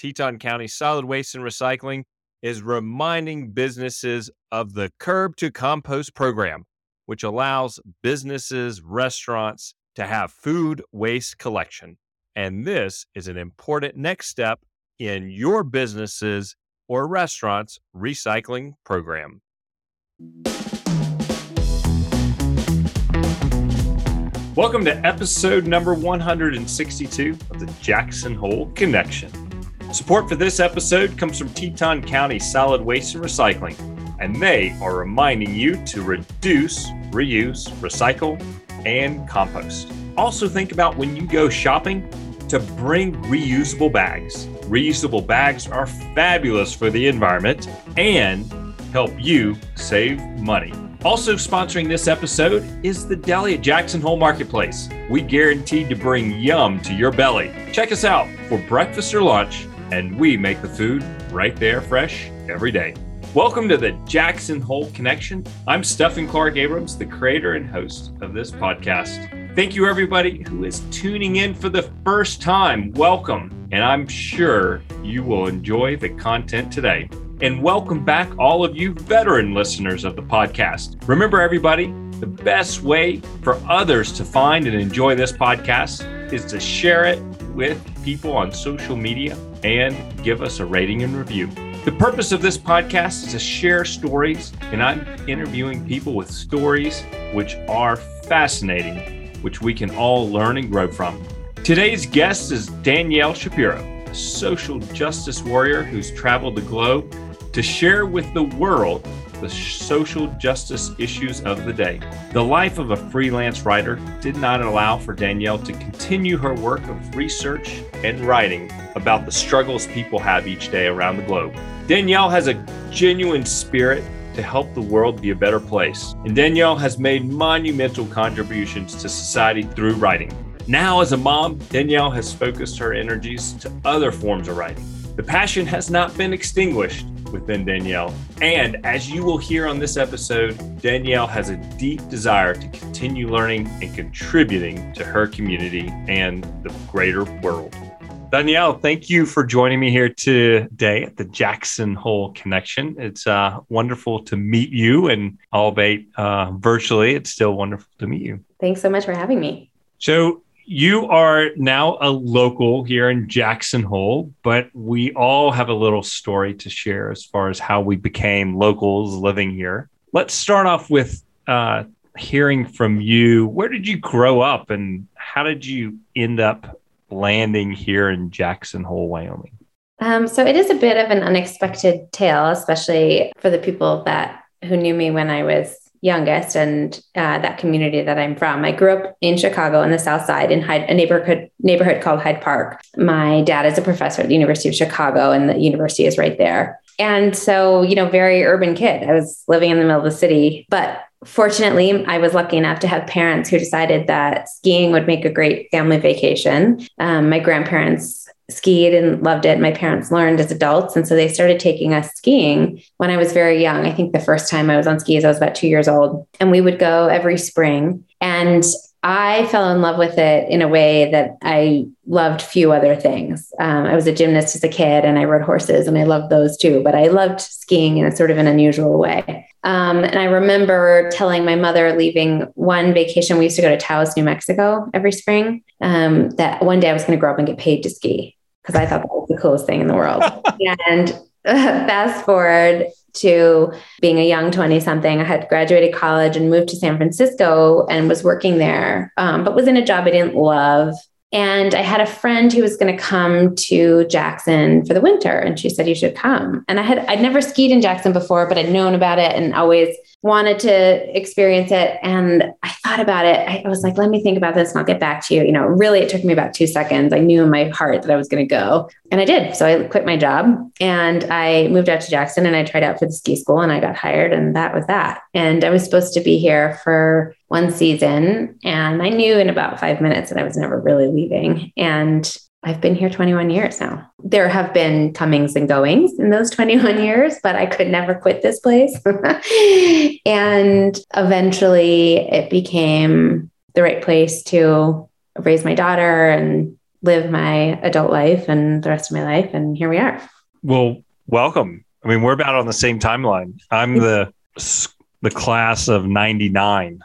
Teton County Solid Waste and Recycling is reminding businesses of the Curb to Compost program, which allows businesses, restaurants to have food waste collection. And this is an important next step in your businesses or restaurants recycling program. Welcome to episode number 162 of the Jackson Hole Connection. Support for this episode comes from Teton County Solid Waste and Recycling, and they are reminding you to reduce, reuse, recycle, and compost. Also, think about when you go shopping to bring reusable bags. Reusable bags are fabulous for the environment and help you save money. Also, sponsoring this episode is the deli at Jackson Hole Marketplace. We guaranteed to bring yum to your belly. Check us out for breakfast or lunch and we make the food right there fresh every day. Welcome to the Jackson Hole Connection. I'm Stephan Clark Abrams, the creator and host of this podcast. Thank you, everybody who is tuning in for the first time. Welcome, and I'm sure you will enjoy the content today. And welcome back, all of you veteran listeners of the podcast. Remember, everybody, the best way for others to find and enjoy this podcast is to share it with people on social media and give us a rating and review. The purpose of this podcast is to share stories, and I'm interviewing people with stories which are fascinating, which we can all learn and grow from. Today's guest is Danielle Shapiro, a social justice warrior who's traveled the globe to share with the world the social justice issues of the day. The life of a freelance writer did not allow for Danielle to continue her work of research and writing about the struggles people have each day around the globe. Danielle has a genuine spirit to help the world be a better place, and Danielle has made monumental contributions to society through writing. Now, as a mom, Danielle has focused her energies to other forms of writing. The passion has not been extinguished, within Danielle. And as you will hear on this episode, Danielle has a deep desire to continue learning and contributing to her community and the greater world. Danielle, thank you for joining me here today at the Jackson Hole Connection. It's uh, wonderful to meet you, and albeit uh, virtually, it's still wonderful to meet you. Thanks so much for having me. So, you are now a local here in Jackson Hole, but we all have a little story to share as far as how we became locals living here. Let's start off with uh, hearing from you. Where did you grow up and how did you end up landing here in Jackson Hole, Wyoming? Um, so it is a bit of an unexpected tale, especially for the people that who knew me when I was youngest and uh, that community that I'm from. I grew up in Chicago in the South Side in Hyde, a neighborhood neighborhood called Hyde Park. My dad is a professor at the University of Chicago, and the university is right there. And so, you know, very urban kid. I was living in the middle of the city, but fortunately, I was lucky enough to have parents who decided that skiing would make a great family vacation. Um, my grandparents skied and loved it. My parents learned as adults. And so they started taking us skiing when I was very young. I think the first time I was on skis, I was about two years old. And we would go every spring. And I fell in love with it in a way that I loved few other things. Um, I was a gymnast as a kid and I rode horses and I loved those too, but I loved skiing in a sort of an unusual way. Um, and I remember telling my mother leaving one vacation, we used to go to Taos, New Mexico every spring, um, that one day I was going to grow up and get paid to ski because I thought that was the coolest thing in the world. and uh, fast forward to being a young 20 something, I had graduated college and moved to San Francisco and was working there, um, but was in a job I didn't love. And I had a friend who was going to come to Jackson for the winter, and she said, You should come. And I had, I'd never skied in Jackson before, but I'd known about it and always wanted to experience it. And I thought about it. I was like, let me think about this and I'll get back to you. You know, really, it took me about two seconds. I knew in my heart that I was going to go. And I did. So I quit my job and I moved out to Jackson and I tried out for the ski school and I got hired. And that was that. And I was supposed to be here for one season. And I knew in about five minutes that I was never really leaving. And I've been here 21 years now. There have been comings and goings in those 21 years, but I could never quit this place. and eventually it became the right place to raise my daughter and live my adult life and the rest of my life. And here we are. Well, welcome. I mean, we're about on the same timeline. I'm the the class of 99.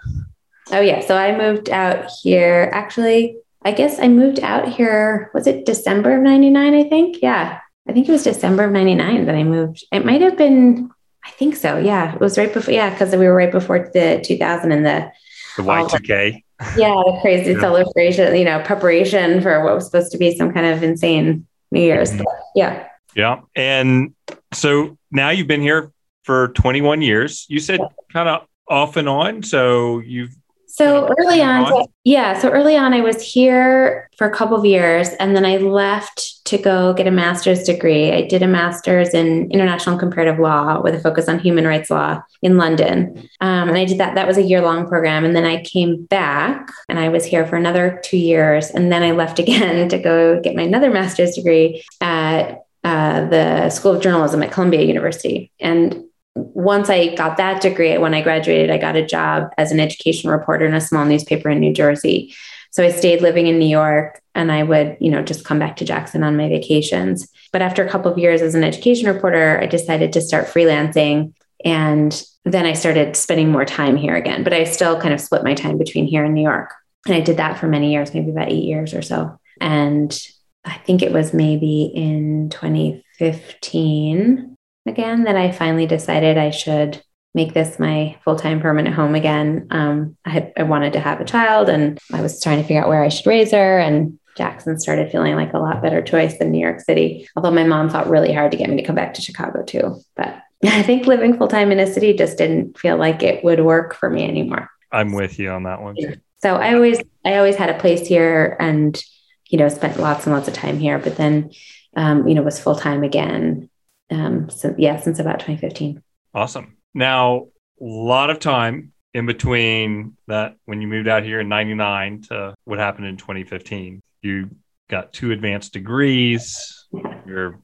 Oh yeah, so I moved out here actually I guess I moved out here was it December of 99 I think? Yeah. I think it was December of 99 that I moved. It might have been I think so. Yeah. It was right before yeah, cuz we were right before the 2000 and the the Y2K. yeah, the crazy yeah. celebration, you know, preparation for what was supposed to be some kind of insane New Year's. Mm-hmm. yeah. Yeah. And so now you've been here for 21 years. You said kind of off and on. So you've so early on, so, yeah. So early on, I was here for a couple of years and then I left to go get a master's degree. I did a master's in international comparative law with a focus on human rights law in London. Um, and I did that. That was a year long program. And then I came back and I was here for another two years. And then I left again to go get my another master's degree at uh, the School of Journalism at Columbia University. And once I got that degree, when I graduated, I got a job as an education reporter in a small newspaper in New Jersey. So I stayed living in New York and I would, you know, just come back to Jackson on my vacations. But after a couple of years as an education reporter, I decided to start freelancing. And then I started spending more time here again. But I still kind of split my time between here and New York. And I did that for many years, maybe about eight years or so. And I think it was maybe in 2015 again that I finally decided I should make this my full-time permanent home again. Um, I had I wanted to have a child and I was trying to figure out where I should raise her and Jackson started feeling like a lot better choice than New York City. Although my mom fought really hard to get me to come back to Chicago too. But I think living full time in a city just didn't feel like it would work for me anymore. I'm with you on that one. So I always I always had a place here and you know spent lots and lots of time here, but then um, you know was full time again um, so yeah, since about 2015. Awesome. Now, a lot of time in between that when you moved out here in 99 to what happened in 2015. You got two advanced degrees, you're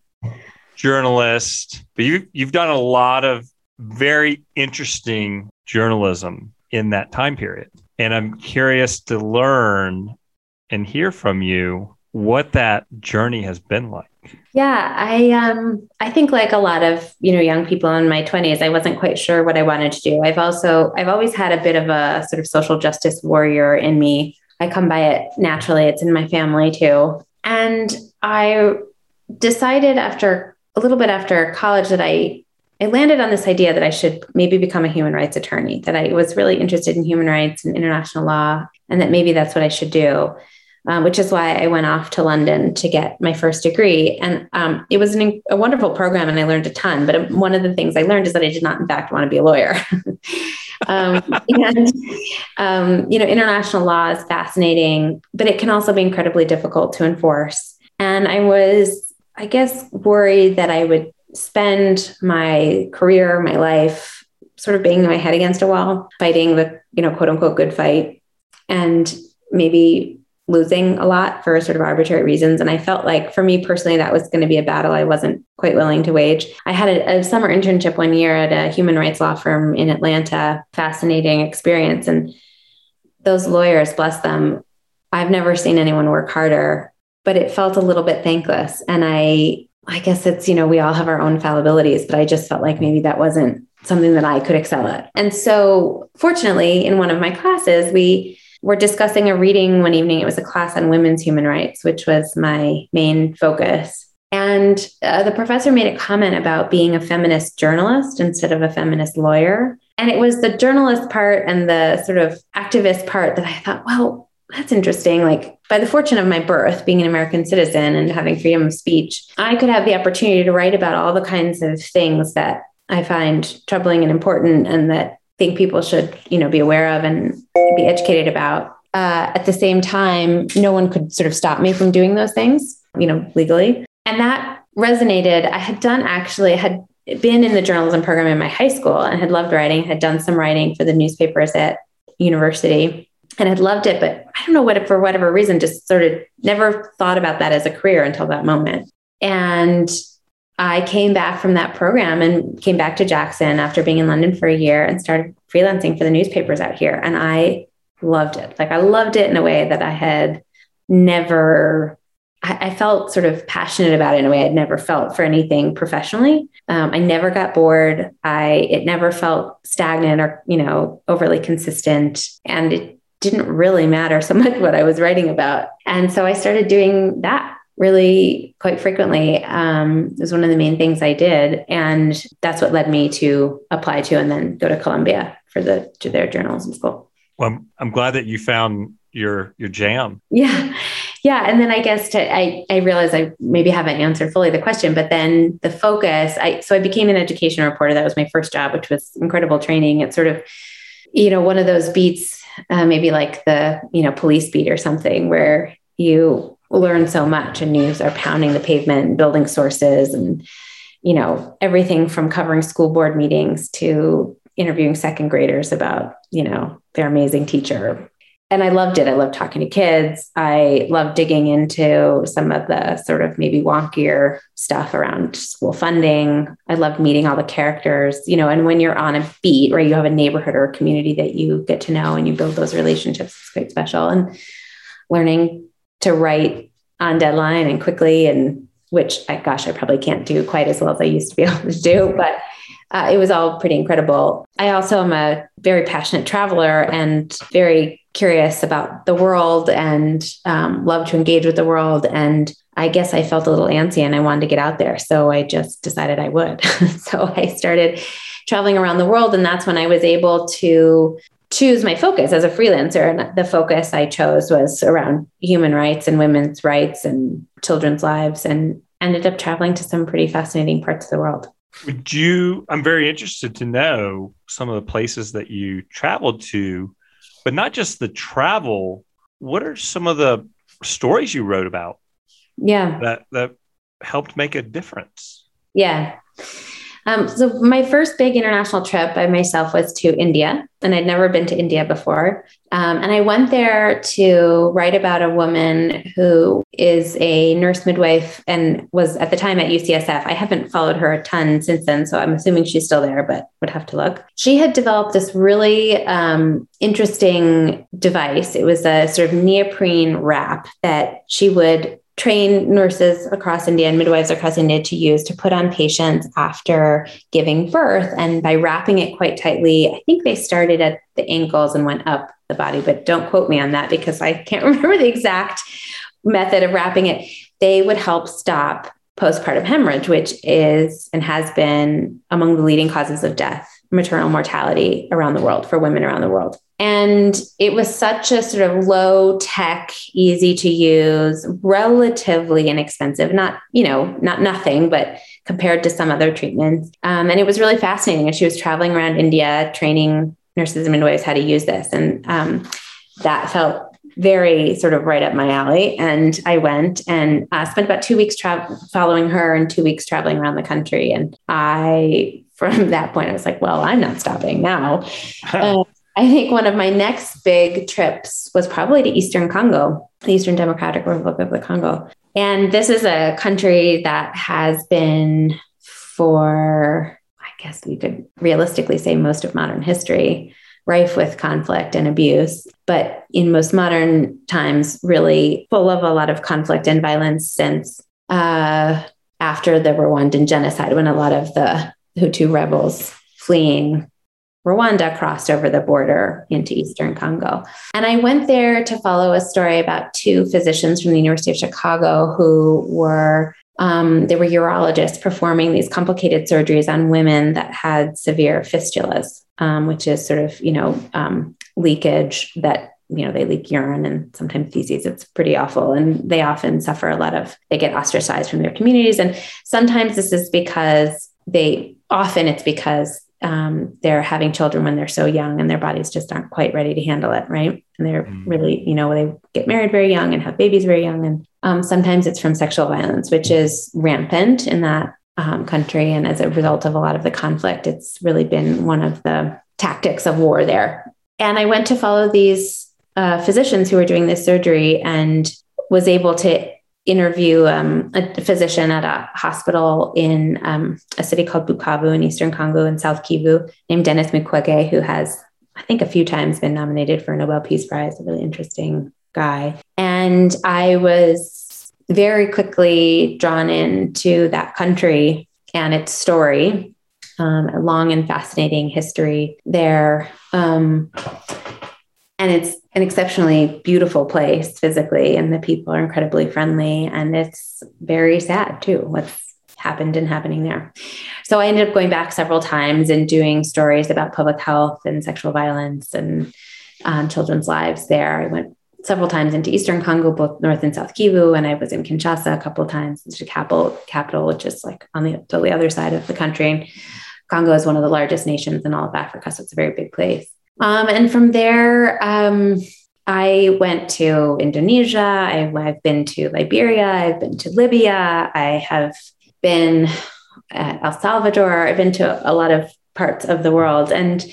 journalist, but you you've done a lot of very interesting journalism in that time period. And I'm curious to learn and hear from you what that journey has been like. Yeah, I um I think like a lot of, you know, young people in my 20s, I wasn't quite sure what I wanted to do. I've also I've always had a bit of a sort of social justice warrior in me. I come by it naturally. It's in my family too. And I decided after a little bit after college that I I landed on this idea that I should maybe become a human rights attorney, that I was really interested in human rights and international law, and that maybe that's what I should do um, which is why I went off to London to get my first degree. And um, it was an, a wonderful program and I learned a ton. But one of the things I learned is that I did not, in fact, want to be a lawyer. um, and, um, you know, international law is fascinating, but it can also be incredibly difficult to enforce. And I was, I guess, worried that I would spend my career, my life, sort of banging my head against a wall, fighting the, you know, quote unquote good fight. And maybe losing a lot for sort of arbitrary reasons. And I felt like for me personally, that was going to be a battle I wasn't quite willing to wage. I had a, a, summer internship one year at a human rights law firm in Atlanta, fascinating experience. And those lawyers, bless them, I've never seen anyone work harder, but it felt a little bit thankless. And I, I guess it's, you know, we all have our own fallibilities, but I just felt like maybe that wasn't something that I could excel at. And so fortunately, in one of my classes, we were discussing a reading one evening. It was a class on women's human rights, which was my main focus. And uh, the professor made a comment about being a feminist journalist instead of a feminist lawyer. And it was the journalist part and the sort of activist part that I thought, well, that's interesting. Like, by the fortune of my birth, being an American citizen and having freedom of speech, I could have the opportunity to write about all the kinds of things that I find troubling and important and that think people should, you know, be aware of and be educated about. Uh, at the same time, no one could sort of stop me from doing those things, you know, legally. And that resonated. I had done actually, had been in the journalism program in my high school and had loved writing, had done some writing for the newspapers at university and had loved it. But I don't know what, for whatever reason, just sort of never thought about that as a career until that moment. And I came back from that program and came back to Jackson after being in London for a year and started freelancing for the newspapers out here. And I loved it. Like I loved it in a way that I had never I, I, felt sort of passionate about it in a way I'd never felt for anything professionally. Um, I never got bored. I it never felt stagnant or you know overly consistent, and it didn't really matter so much what I was writing about. And so I started doing that really quite frequently. Um, it was one of the main things I did, and that's what led me to apply to and then go to Columbia for the to their journalism school. Well, I'm, I'm glad that you found your your jam. Yeah. Yeah. And then I guess to, I, I realized I maybe haven't answered fully the question, but then the focus, I, so I became an education reporter. That was my first job, which was incredible training. It's sort of, you know, one of those beats, uh, maybe like the, you know, police beat or something where you learn so much and news are pounding the pavement and building sources and, you know, everything from covering school board meetings to interviewing second graders about, you know, their amazing teacher and I loved it. I loved talking to kids. I loved digging into some of the sort of maybe wonkier stuff around school funding. I loved meeting all the characters, you know, and when you're on a beat, right, you have a neighborhood or a community that you get to know and you build those relationships. It's quite special. And learning to write on deadline and quickly and which I, gosh, I probably can't do quite as well as I used to be able to do, but uh, it was all pretty incredible. I also am a very passionate traveler and very curious about the world and um, love to engage with the world. And I guess I felt a little antsy and I wanted to get out there. So I just decided I would. so I started traveling around the world. And that's when I was able to choose my focus as a freelancer. And the focus I chose was around human rights and women's rights and children's lives and ended up traveling to some pretty fascinating parts of the world. Would you? I'm very interested to know some of the places that you traveled to, but not just the travel. What are some of the stories you wrote about? Yeah, that that helped make a difference. Yeah. Um, so my first big international trip by myself was to India, and I'd never been to India before. Um, and I went there to write about a woman who is a nurse midwife and was at the time at UCSF. I haven't followed her a ton since then, so I'm assuming she's still there, but would have to look. She had developed this really um, interesting device. It was a sort of neoprene wrap that she would train nurses across India and midwives across India to use to put on patients after giving birth. And by wrapping it quite tightly, I think they started at the ankles and went up the body, but don't quote me on that because I can't remember the exact method of wrapping it. They would help stop postpartum hemorrhage, which is and has been among the leading causes of death, maternal mortality around the world for women around the world. And it was such a sort of low tech, easy to use, relatively inexpensive, not, you know, not nothing, but compared to some other treatments. Um, and it was really fascinating. And she was traveling around India training nurses and midwives how to use this. And um, that felt very sort of right up my alley. And I went and uh, spent about two weeks tra- following her and two weeks traveling around the country. And I, from that point, I was like, well, I'm not stopping now. I think one of my next big trips was probably to Eastern Congo, the Eastern Democratic Republic of the Congo. And this is a country that has been for, I guess we could realistically say, most of modern history, rife with conflict and abuse, but in most modern times, really full of a lot of conflict and violence since uh, after the Rwandan genocide, when a lot of the Hutu rebels fleeing Rwanda crossed over the border into Eastern Congo. And I went there to follow a story about two physicians from the University of Chicago who were um, they were urologists performing these complicated surgeries on women that had severe fistulas, um, which is sort of you know um, leakage that you know they leak urine and sometimes feces. It's pretty awful, and they often suffer a lot of. They get ostracized from their communities, and sometimes this is because they often it's because um, they're having children when they're so young and their bodies just aren't quite ready to handle it, right? And they're mm. really, you know, they get married very young and have babies very young. And um, sometimes it's from sexual violence, which is rampant in that um, country. And as a result of a lot of the conflict, it's really been one of the tactics of war there. And I went to follow these uh, physicians who were doing this surgery and was able to interview um, a physician at a hospital in um, a city called Bukavu in Eastern Congo in South Kivu named Denis Mukwege, who has, I think, a few times been nominated for a Nobel Peace Prize, a really interesting guy. And I was very quickly drawn into that country and its story, um, a long and fascinating history there. And it's an exceptionally beautiful place physically, and the people are incredibly friendly. And it's very sad too, what's happened and happening there. So I ended up going back several times and doing stories about public health and sexual violence and um, children's lives there. I went several times into Eastern Congo, both North and South Kivu, and I was in Kinshasa a couple of times, the capital, capital, which is like on the totally other side of the country. Congo is one of the largest nations in all of Africa, so it's a very big place. Um, and from there, um, I went to Indonesia. I, I've been to Liberia. I've been to Libya. I have been at El Salvador. I've been to a lot of parts of the world, and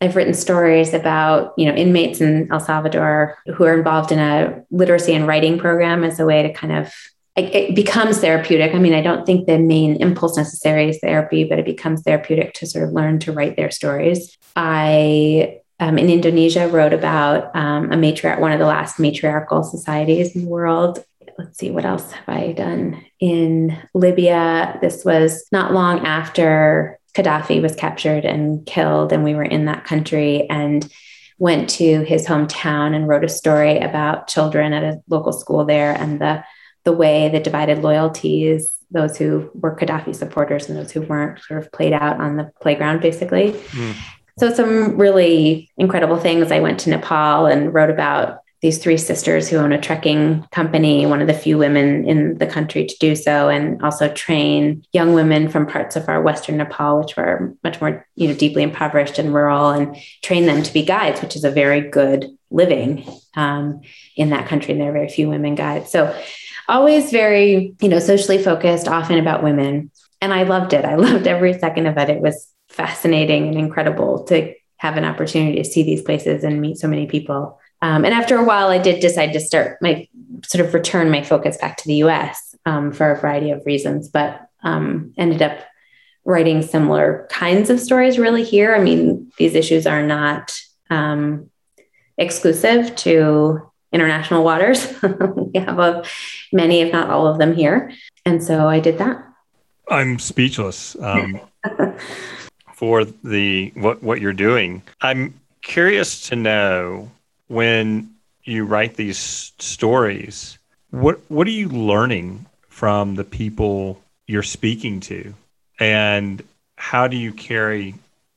I've written stories about, you know, inmates in El Salvador who are involved in a literacy and writing program as a way to kind of it becomes therapeutic. I mean, I don't think the main impulse necessary is therapy, but it becomes therapeutic to sort of learn to write their stories. I um, in Indonesia wrote about um, a matriarch, one of the last matriarchal societies in the world. Let's see, what else have I done in Libya? This was not long after Gaddafi was captured and killed, and we were in that country and went to his hometown and wrote a story about children at a local school there and the the way the divided loyalties, those who were Gaddafi supporters and those who weren't, sort of played out on the playground, basically. Mm. So some really incredible things. I went to Nepal and wrote about these three sisters who own a trekking company, one of the few women in the country to do so, and also train young women from parts of our Western Nepal, which were much more, you know, deeply impoverished and rural, and train them to be guides, which is a very good living um, in that country. And there are very few women guides. So always very, you know, socially focused, often about women. And I loved it. I loved every second of it. It was fascinating and incredible to have an opportunity to see these places and meet so many people. Um, and after a while, I did decide to start my sort of return my focus back to the US um, for a variety of reasons, but um, ended up writing similar kinds of stories really here. I mean, these issues are not um, exclusive to international waters. we have a, many, if not all of them here. And so I did that. I'm speechless um, for the what what you're doing. I'm curious to know when you write these stories, what what are you learning from the people you're speaking to, and how do you carry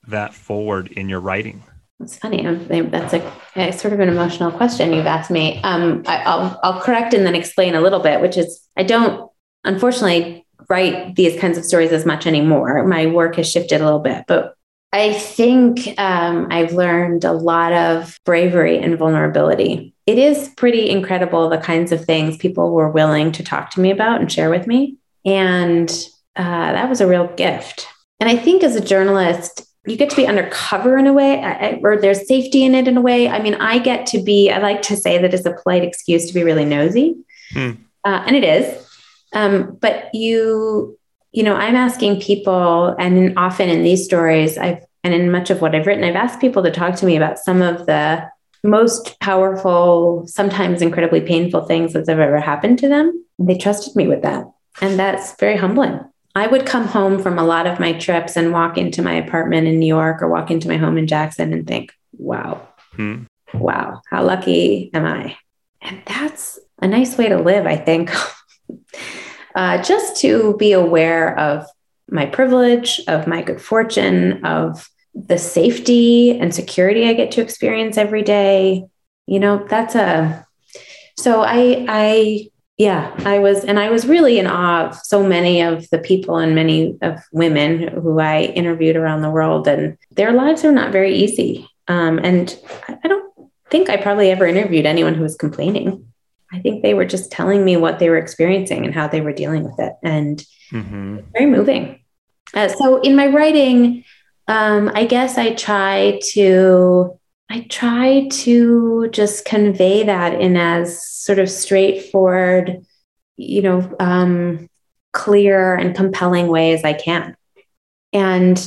that forward in your writing? It's funny. That's a, a, sort of an emotional question you've asked me. Um, I, will I'll correct and then explain a little bit, which is I don't unfortunately write these kinds of stories as much anymore. My work has shifted a little bit, but I think um, I've learned a lot of bravery and vulnerability. It is pretty incredible the kinds of things people were willing to talk to me about and share with me. And uh, that was a real gift. And I think as a journalist, you get to be undercover in a way, I, or there's safety in it in a way. I mean, I get to be, I like to say that it's a polite excuse to be really nosy. Hmm. Uh, and it is. Um, but you, you know, I'm asking people, and often in these stories, I've, and in much of what I've written, I've asked people to talk to me about some of the most powerful, sometimes incredibly painful things that have ever happened to them. They trusted me with that. And that's very humbling. I would come home from a lot of my trips and walk into my apartment in New York or walk into my home in Jackson and think, wow, hmm. wow, how lucky am I? And that's a nice way to live, I think. uh, just to be aware of my privilege, of my good fortune, of the safety and security I get to experience every day. You know, that's a so I I yeah, I was and I was really in awe of so many of the people and many of women who I interviewed around the world and their lives are not very easy. Um, and I don't think I probably ever interviewed anyone who was complaining. I think they were just telling me what they were experiencing and how they were dealing with it. And mm-hmm. very moving. Uh, so in my writing, um, I guess I try to I try to just convey that in as sort of straightforward, you know, um, clear and compelling way as I can. And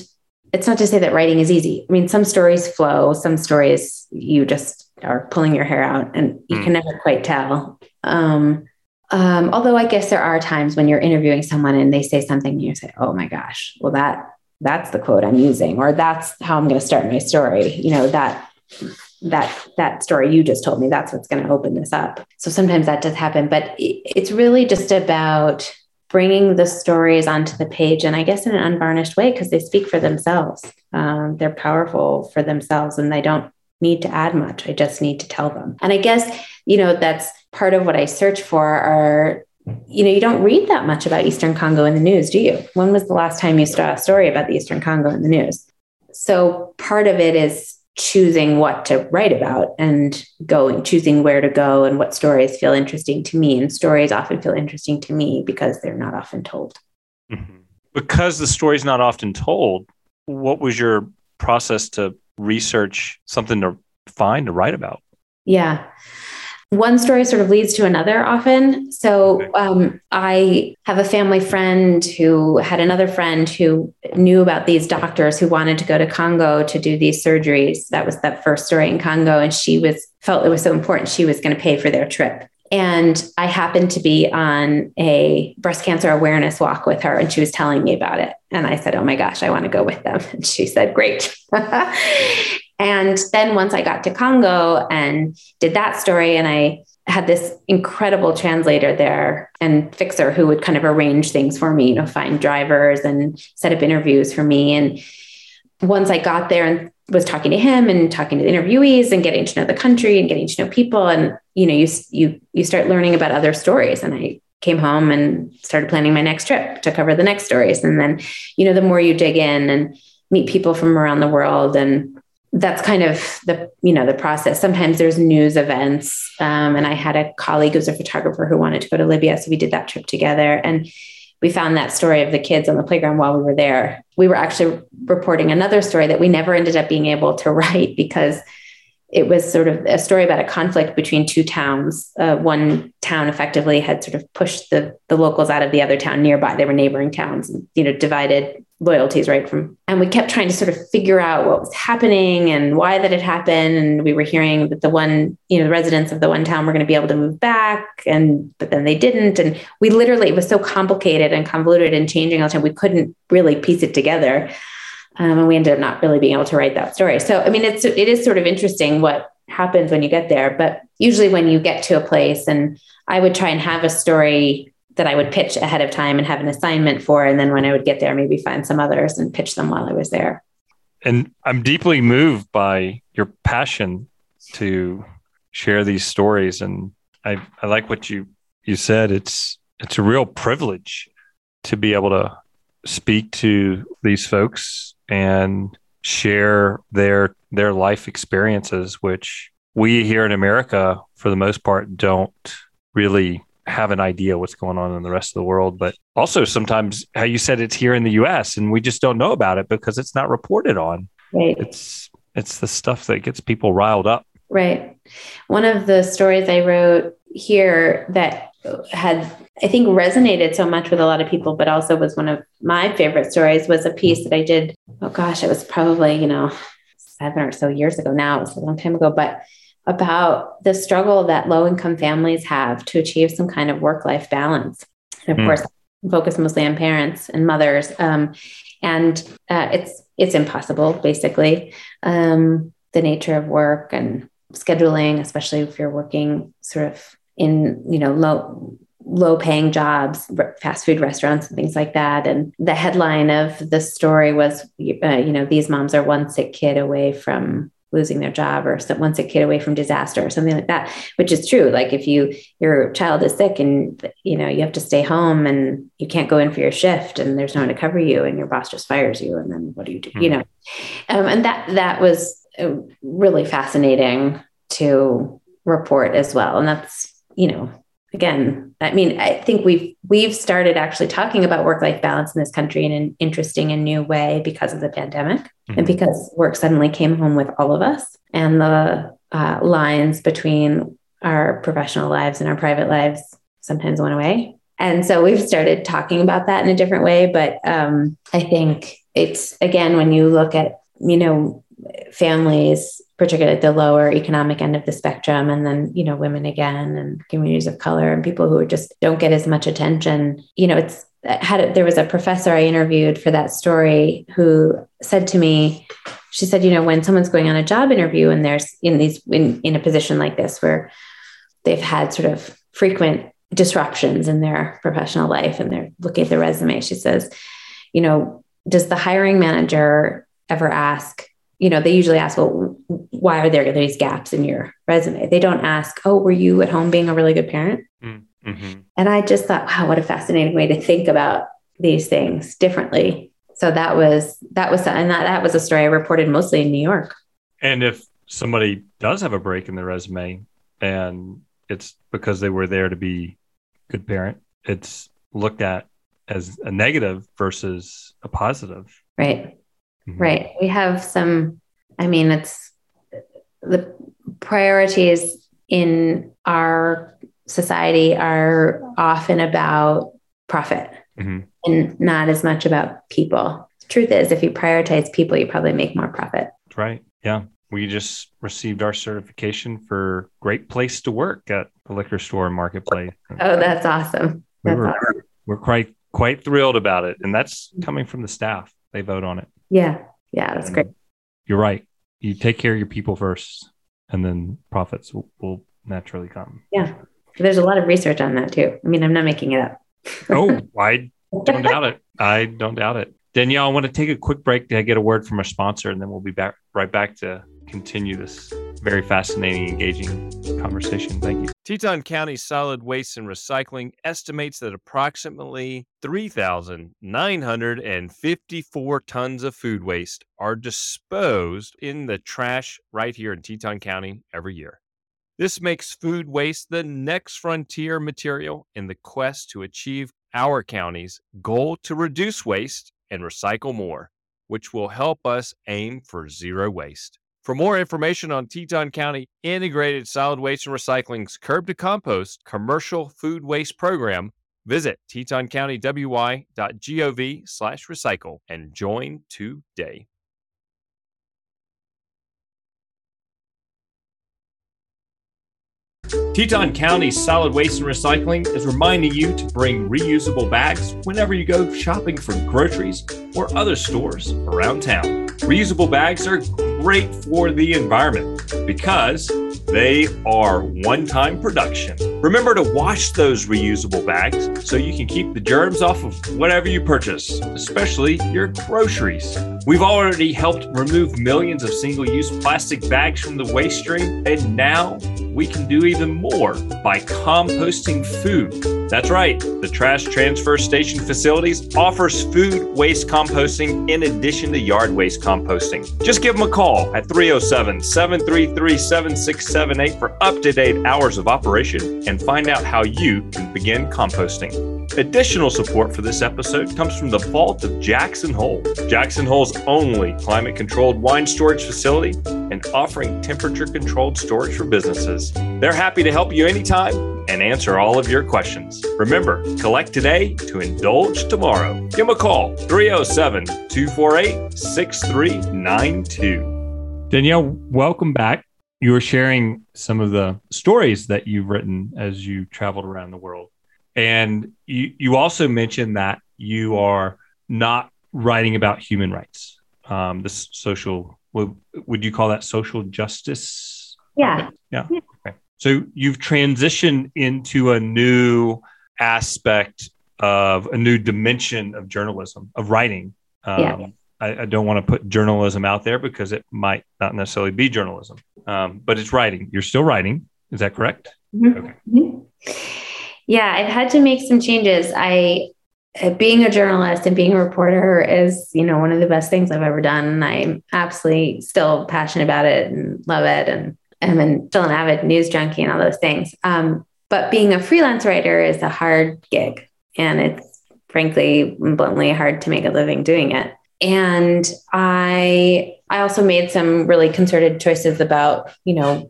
it's not to say that writing is easy. I mean, some stories flow, some stories you just are pulling your hair out and you mm. can never quite tell. Um, Um, although I guess there are times when you're interviewing someone and they say something and you say, "Oh my gosh, well that that's the quote I'm using, or that's how I'm going to start my story." You know that that that story you just told me that's what's going to open this up. So sometimes that does happen, but it's really just about bringing the stories onto the page and i guess in an unvarnished way because they speak for themselves um, they're powerful for themselves and they don't need to add much i just need to tell them and i guess you know that's part of what I search for are, you know, you don't read that much about Eastern Congo in the news, do you? When was the last time you saw a story about the Eastern Congo in the news? So part of it is choosing what to write about and going, choosing where to go and what stories feel interesting to me. And stories often feel interesting to me because they're not often told. Mm-hmm. Because the story's not often told, what was your process to research something to find to write about? Yeah one story sort of leads to another often. So um, I have a family friend who had another friend who knew about these doctors who wanted to go to Congo to do these surgeries. That was that first story in Congo, and she was felt it was so important she was going to pay for their trip. And I happened to be on a breast cancer awareness walk with her, and she was telling me about it. And I said, Oh my gosh, I want to go with them. And she said, Great. And then once I got to Congo and did that story, and I had this incredible translator there and fixer who would kind of arrange things for me, you know, find drivers and set up interviews for me. And once I got there and was talking to him and talking to the interviewees and getting to know the country and getting to know people, and you know, you you you start learning about other stories. And I came home and started planning my next trip to cover the next stories. And then, you know, the more you dig in and meet people from around the world and that's kind of the you know the process. Sometimes there's news events um, and i had a colleague who's a photographer who wanted to go to libya so we did that trip together and we found that story of the kids on the playground while we were there. We were actually reporting another story that we never ended up being able to write because it was sort of a story about a conflict between two towns. Uh, one town effectively had sort of pushed the, the locals out of the other town nearby. They were neighboring towns, and, you know, divided loyalties right from and we kept trying to sort of figure out what was happening and why that had happened and we were hearing that the one you know the residents of the one town were going to be able to move back and but then they didn't and we literally it was so complicated and convoluted and changing all the time we couldn't really piece it together um, and we ended up not really being able to write that story so i mean it's it is sort of interesting what happens when you get there but usually when you get to a place and i would try and have a story that I would pitch ahead of time and have an assignment for. And then when I would get there, maybe find some others and pitch them while I was there. And I'm deeply moved by your passion to share these stories. And I, I like what you, you said. It's, it's a real privilege to be able to speak to these folks and share their, their life experiences, which we here in America, for the most part, don't really have an idea what's going on in the rest of the world. But also sometimes how you said it's here in the US and we just don't know about it because it's not reported on. Right. It's it's the stuff that gets people riled up. Right. One of the stories I wrote here that had I think resonated so much with a lot of people, but also was one of my favorite stories was a piece that I did. Oh gosh, it was probably, you know, seven or so years ago now. It was a long time ago, but about the struggle that low income families have to achieve some kind of work life balance. And of mm. course, focus mostly on parents and mothers. Um, and uh, it's it's impossible, basically. Um, the nature of work and scheduling, especially if you're working sort of in you know low low paying jobs, fast food restaurants and things like that. And the headline of the story was, uh, you know, these moms are one sick kid away from losing their job or one sick kid away from disaster or something like that which is true like if you your child is sick and you know you have to stay home and you can't go in for your shift and there's no one to cover you and your boss just fires you and then what do you do mm-hmm. you know um, and that that was uh, really fascinating to report as well and that's you know again i mean i think we've we've started actually talking about work life balance in this country in an interesting and new way because of the pandemic mm-hmm. and because work suddenly came home with all of us and the uh, lines between our professional lives and our private lives sometimes went away and so we've started talking about that in a different way but um, i think it's again when you look at you know families particularly at the lower economic end of the spectrum, and then, you know, women again, and communities of color, and people who just don't get as much attention. You know, it's had there was a professor I interviewed for that story who said to me, she said, you know, when someone's going on a job interview and there's in these in, in a position like this where they've had sort of frequent disruptions in their professional life and they're looking at the resume, she says, you know, does the hiring manager ever ask, you know, they usually ask, well, why are there these gaps in your resume? They don't ask, oh, were you at home being a really good parent? Mm-hmm. And I just thought, wow, what a fascinating way to think about these things differently. So that was that was and that that was a story I reported mostly in New York. And if somebody does have a break in their resume and it's because they were there to be good parent, it's looked at as a negative versus a positive. Right. Mm-hmm. Right. We have some, I mean, it's the priorities in our society are often about profit mm-hmm. and not as much about people. The truth is, if you prioritize people, you probably make more profit. Right. Yeah. We just received our certification for great place to work at the liquor store marketplace. Oh, that's awesome. That's we were, awesome. We're quite quite thrilled about it. And that's coming from the staff. They vote on it. Yeah. Yeah, that's and great. You're right. You take care of your people first and then profits will, will naturally come. Yeah. There's a lot of research on that too. I mean, I'm not making it up. oh, I don't doubt it. I don't doubt it. Danielle, I want to take a quick break to get a word from our sponsor, and then we'll be back right back to continue this very fascinating, engaging conversation. Thank you. Teton County Solid Waste and Recycling estimates that approximately 3,954 tons of food waste are disposed in the trash right here in Teton County every year. This makes food waste the next frontier material in the quest to achieve our county's goal to reduce waste and recycle more, which will help us aim for zero waste. For more information on Teton County Integrated Solid Waste and Recycling's Curb to Compost commercial food waste program, visit tetoncountywy.gov slash recycle and join today. Teton County Solid Waste and Recycling is reminding you to bring reusable bags whenever you go shopping for groceries or other stores around town. Reusable bags are great for the environment because they are one time production. Remember to wash those reusable bags so you can keep the germs off of whatever you purchase, especially your groceries. We've already helped remove millions of single use plastic bags from the waste stream, and now we can do even more by composting food. That's right, the Trash Transfer Station Facilities offers food waste composting in addition to yard waste composting. Just give them a call at 307 733 7678 for up to date hours of operation and find out how you can begin composting. Additional support for this episode comes from the Vault of Jackson Hole, Jackson Hole's only climate controlled wine storage facility and offering temperature controlled storage for businesses. They're happy to help you anytime and answer all of your questions. Remember, collect today to indulge tomorrow. Give them a call 307 248 6392. Danielle, welcome back. You were sharing some of the stories that you've written as you traveled around the world. And you, you also mentioned that you are not writing about human rights, um, this social, would, would you call that social justice? Yeah. Yeah. yeah. Okay. So you've transitioned into a new aspect of a new dimension of journalism, of writing. Um, yeah. I, I, don't want to put journalism out there because it might not necessarily be journalism, um, but it's writing. You're still writing. Is that correct? Mm-hmm. Okay. Mm-hmm. Yeah, I've had to make some changes. I uh, being a journalist and being a reporter is, you know, one of the best things I've ever done. And I'm absolutely still passionate about it and love it. And I'm still an avid news junkie and all those things. Um, but being a freelance writer is a hard gig. And it's frankly, bluntly hard to make a living doing it. And I I also made some really concerted choices about, you know,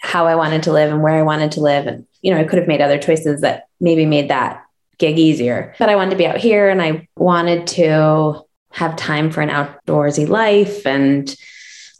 how I wanted to live and where I wanted to live. And, you know, I could have made other choices that maybe made that gig easier. But I wanted to be out here and I wanted to have time for an outdoorsy life and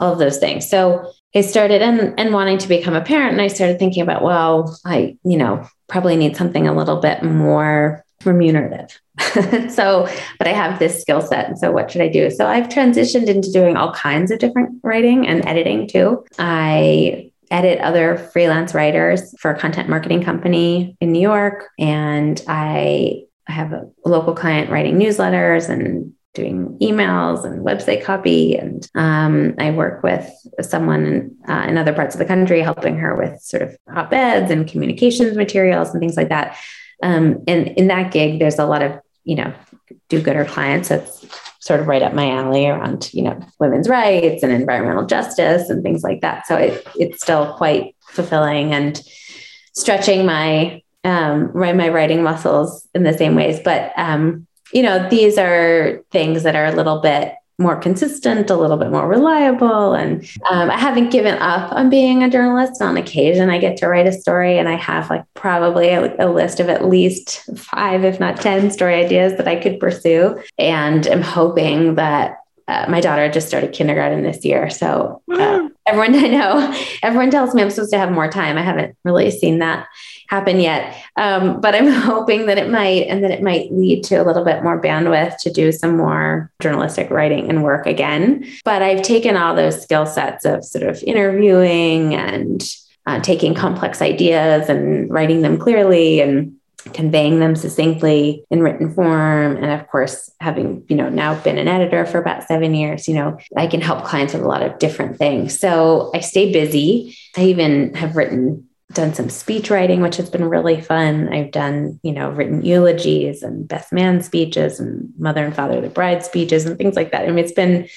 all of those things. So I started and, and wanting to become a parent. And I started thinking about, well, I, you know, probably need something a little bit more remunerative. so, but I have this skill set. And so, what should I do? So, I've transitioned into doing all kinds of different writing and editing too. I edit other freelance writers for a content marketing company in New York. And I have a local client writing newsletters and doing emails and website copy. And um, I work with someone uh, in other parts of the country, helping her with sort of op eds and communications materials and things like that. Um, and in that gig, there's a lot of, you know, do gooder clients. That's sort of right up my alley around, you know, women's rights and environmental justice and things like that. So it, it's still quite fulfilling and stretching my um, my writing muscles in the same ways. But um, you know, these are things that are a little bit more consistent, a little bit more reliable. And um, I haven't given up on being a journalist. On occasion, I get to write a story, and I have like probably a, a, list of at least five, if not 10 story ideas that I could pursue. And I'm hoping that. Uh, my daughter just started kindergarten this year. So uh, everyone I know, everyone tells me I'm supposed to have more time. I haven't really seen that happen yet. Um, but I'm hoping that it might, and that it might lead to a little bit more bandwidth to do some more journalistic writing and work again. But I've taken all those skill sets of sort of interviewing and uh, taking complex ideas and writing them clearly and conveying them succinctly in written form and of course having you know now been an editor for about 7 years you know I can help clients with a lot of different things so I stay busy I even have written done some speech writing, which has been really fun. I've done, you know, written eulogies and best man speeches and mother and father of the bride speeches and things like that. I mean, it's been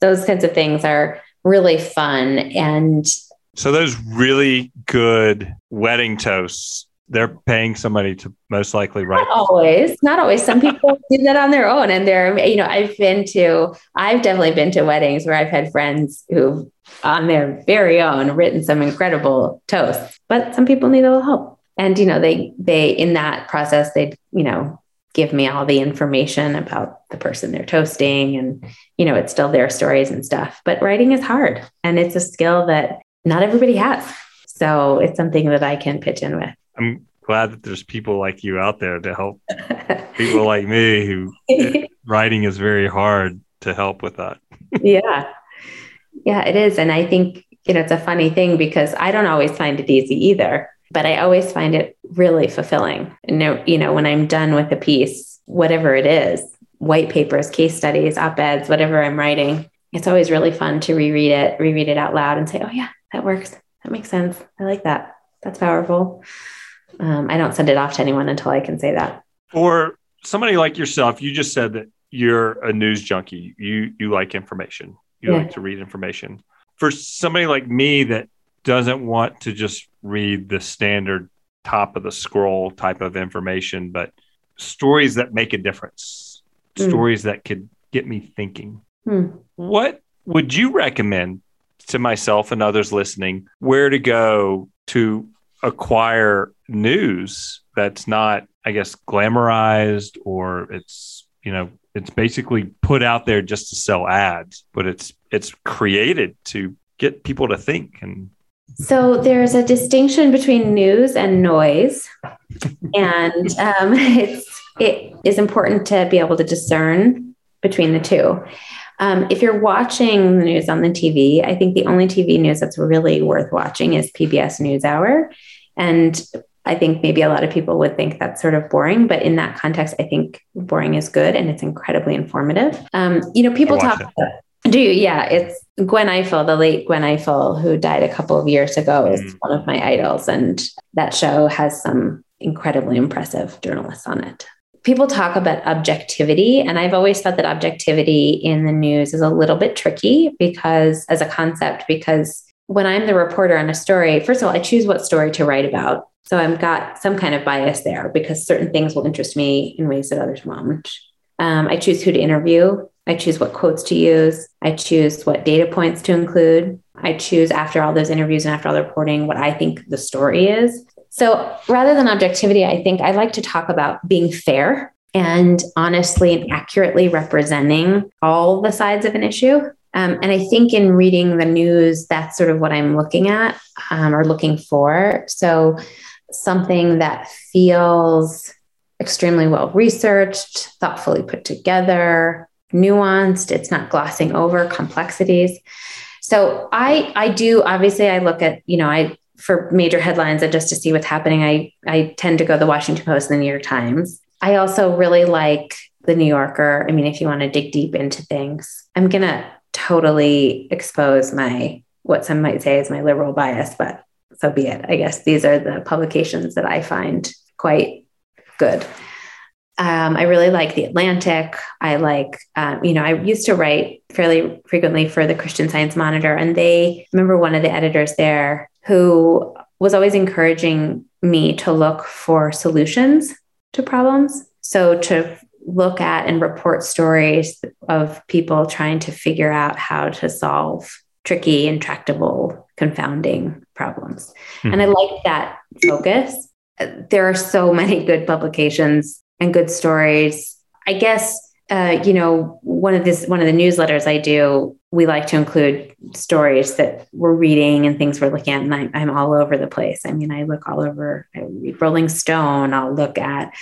those kinds of things are really fun. And so those really good wedding toasts they're paying somebody to most likely write. Not always, not always. Some people do that on their own, and they're you know I've been to I've definitely been to weddings where I've had friends who on their very own written some incredible toasts, but some people need a little help, and you know they they in that process they you know give me all the information about the person they're toasting and you know it's still their stories and stuff but writing is hard and it's a skill that not everybody has so it's something that i can pitch in with I'm glad that there's people like you out there to help people like me who eh, writing is very hard to help with that. yeah. Yeah, it is. And I think, you know, it's a funny thing because I don't always find it easy either, but I always find it really fulfilling. And, you know, when I'm done with a piece, whatever it is, white papers, case studies, op eds, whatever I'm writing, it's always really fun to reread it, reread it out loud and say, oh, yeah, that works. That makes sense. I like that. That's powerful um, I don't send it off to anyone until I can say that. For somebody like yourself, you just said that you're a news junkie. You you like information. You yeah. like to read information. For somebody like me that doesn't want to just read the standard top of the scroll type of information, but stories that make a difference, mm. stories that could get me thinking. Mm. What would you recommend to myself and others listening where to go to acquire news that's not, I guess, glamorized or it's, you know, it's basically put out there just to sell ads, but it's it's created to get people to think and so there's a distinction between news and noise, and um, it's it is important to be able to discern between the two. Um, if you're watching the news on the TV, I think the only TV news that's really worth watching is PBS NewsHour, and I think maybe a lot of people would think that's sort of boring, but in that context, I think boring is good and it's incredibly informative. Um, you know, people talk about, do you? Yeah, it's Gwen Ifill, the late Gwen Ifill, who died a couple of years ago, mm. is one of my idols. And that show has some incredibly impressive journalists on it. People talk about objectivity, and I've always thought that objectivity in the news is a little bit tricky because, as a concept, because when I'm the reporter on a story, first of all, I choose what story to write about. So I've got some kind of bias there because certain things will interest me in ways that others won't. Um, I choose who to interview. I choose what quotes to use. I choose what data points to include. I choose after all those interviews and after all the reporting what I think the story is. So rather than objectivity, I think I like to talk about being fair and honestly and accurately representing all the sides of an issue Um, and I think in reading the news, that's sort of what I'm looking at um, or looking for. So something that feels extremely well researched, thoughtfully put together, nuanced. It's not glossing over complexities. So I I do obviously I look at you know I for major headlines and just to see what's happening I I tend to go the Washington Post and the New York Times. I also really like the New Yorker. I mean if you want to dig deep into things, I'm going to totally expose my what some might say is my liberal bias, but so be it. I guess these are the publications that I find quite good. Um, I really like The Atlantic. I like, um, you know, I used to write fairly frequently for the Christian Science Monitor, and they remember one of the editors there who was always encouraging me to look for solutions to problems. So to look at and report stories of people trying to figure out how to solve tricky, intractable, confounding problems. Mm-hmm. And I like that focus. There are so many good publications and good stories. I guess uh, you know one of this one of the newsletters I do. We like to include stories that we're reading and things we're looking at, and I, I'm all over the place. I mean, I look all over. I read Rolling Stone. I'll look at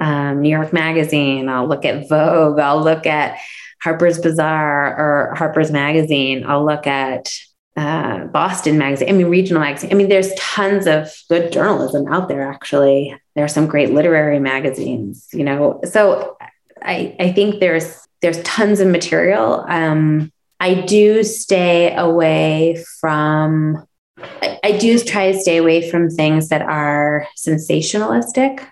um, New York Magazine. I'll look at Vogue. I'll look at Harper's Bazaar or Harper's Magazine. I'll look at uh, Boston Magazine. I mean, regional magazine. I mean, there's tons of good journalism out there. Actually, there are some great literary magazines. You know, so I I think there's there's tons of material. Um, I do stay away from. I, I do try to stay away from things that are sensationalistic.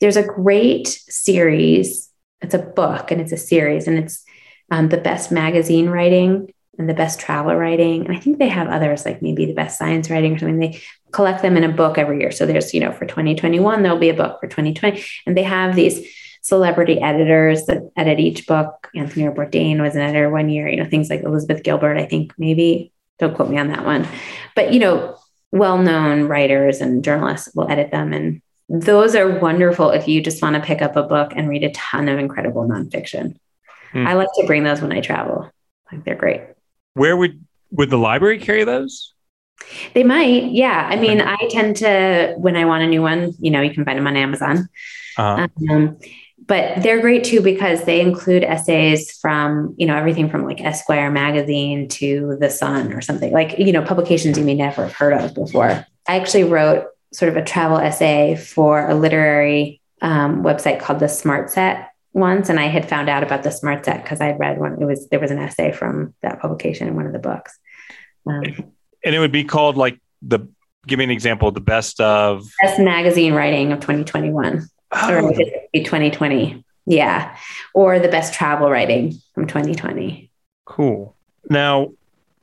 There's a great series. It's a book and it's a series, and it's um, the best magazine writing and the best travel writing. And I think they have others, like maybe the best science writing or something. They collect them in a book every year. So there's, you know, for 2021, there'll be a book for 2020. And they have these celebrity editors that edit each book. Anthony Bourdain was an editor one year, you know, things like Elizabeth Gilbert, I think maybe, don't quote me on that one. But, you know, well known writers and journalists will edit them. And those are wonderful if you just want to pick up a book and read a ton of incredible nonfiction. Hmm. I like to bring those when I travel. Like they're great. Where would would the library carry those? They might, yeah. I mean, I tend to when I want a new one, you know, you can find them on Amazon. Uh-huh. Um, but they're great too because they include essays from you know everything from like Esquire magazine to The Sun or something like you know publications you may never have heard of before. I actually wrote sort of a travel essay for a literary um, website called the Smart Set once and I had found out about the smart set because I read one. It was there was an essay from that publication in one of the books. Um, and it would be called like the give me an example, the best of best magazine writing of 2021. Oh. Or 2020. Yeah. Or the best travel writing from 2020. Cool. Now,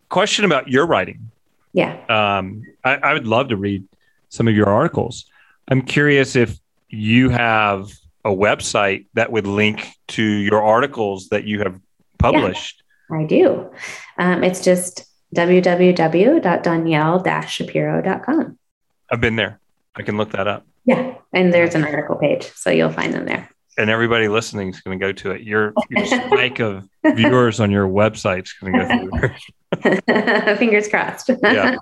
question about your writing. Yeah. Um, I, I would love to read some of your articles. I'm curious if you have a website that would link to your articles that you have published. Yeah, I do. Um, it's just www.danielle-shapiro.com. I've been there. I can look that up. Yeah. And there's an article page. So you'll find them there. And everybody listening is going to go to it. Your, your spike of viewers on your website is going to go through. Fingers crossed. yeah.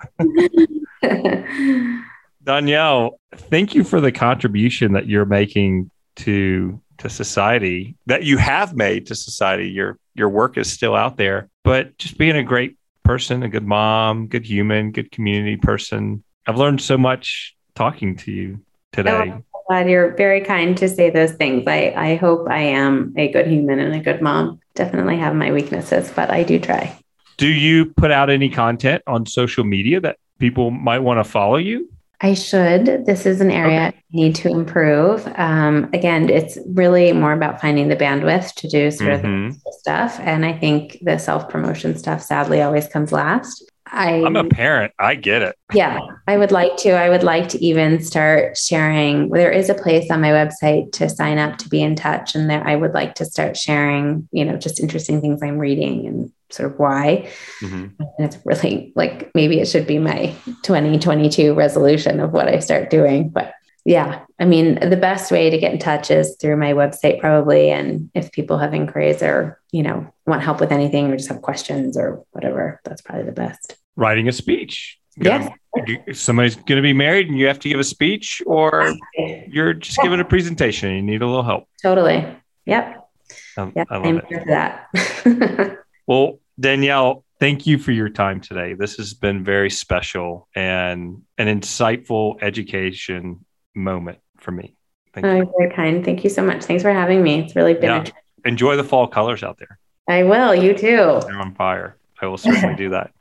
Danielle, thank you for the contribution that you're making to to society that you have made to society. Your your work is still out there, but just being a great person, a good mom, good human, good community person. I've learned so much talking to you today. Oh, glad you're very kind to say those things. I, I hope I am a good human and a good mom. Definitely have my weaknesses, but I do try. Do you put out any content on social media that people might want to follow you? I should. This is an area okay. I need to improve. Um, again, it's really more about finding the bandwidth to do sort mm-hmm. of stuff. And I think the self promotion stuff sadly always comes last. I, I'm a parent. I get it. Yeah, I would like to. I would like to even start sharing. There is a place on my website to sign up to be in touch, and there I would like to start sharing. You know, just interesting things I'm reading and sort of why. Mm-hmm. And it's really like maybe it should be my 2022 resolution of what I start doing, but yeah, I mean, the best way to get in touch is through my website, probably. And if people have inquiries or, you know, want help with anything or just have questions or whatever, that's probably the best. Writing a speech. Yes. Somebody's going to be married and you have to give a speech, or you're just giving a presentation and you need a little help. Totally. Yep. Um, Yep. I I'm love it. here for that. Well, Danielle, thank you for your time today. This has been very special and an insightful education moment for me. Thank oh, you. very kind. Thank you so much. Thanks for having me. It's really been. Yeah. A, Enjoy the fall colors out there. I will. You too. They're on fire. I will certainly do that.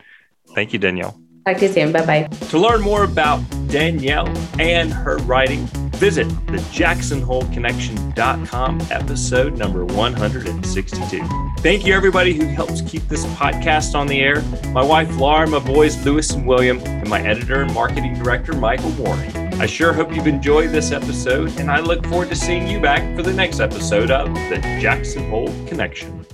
Thank you, Danielle. Talk to you soon. Bye bye. To learn more about Danielle and her writing, visit the jacksonholeconnection.com episode number 162. Thank you, everybody who helps keep this podcast on the air. My wife, Laura, my boys, Lewis and William, and my editor and marketing director, Michael Moeri I sure hope you've enjoyed this episode, and I look forward to seeing you back for the next episode of the Jackson Hole Connection.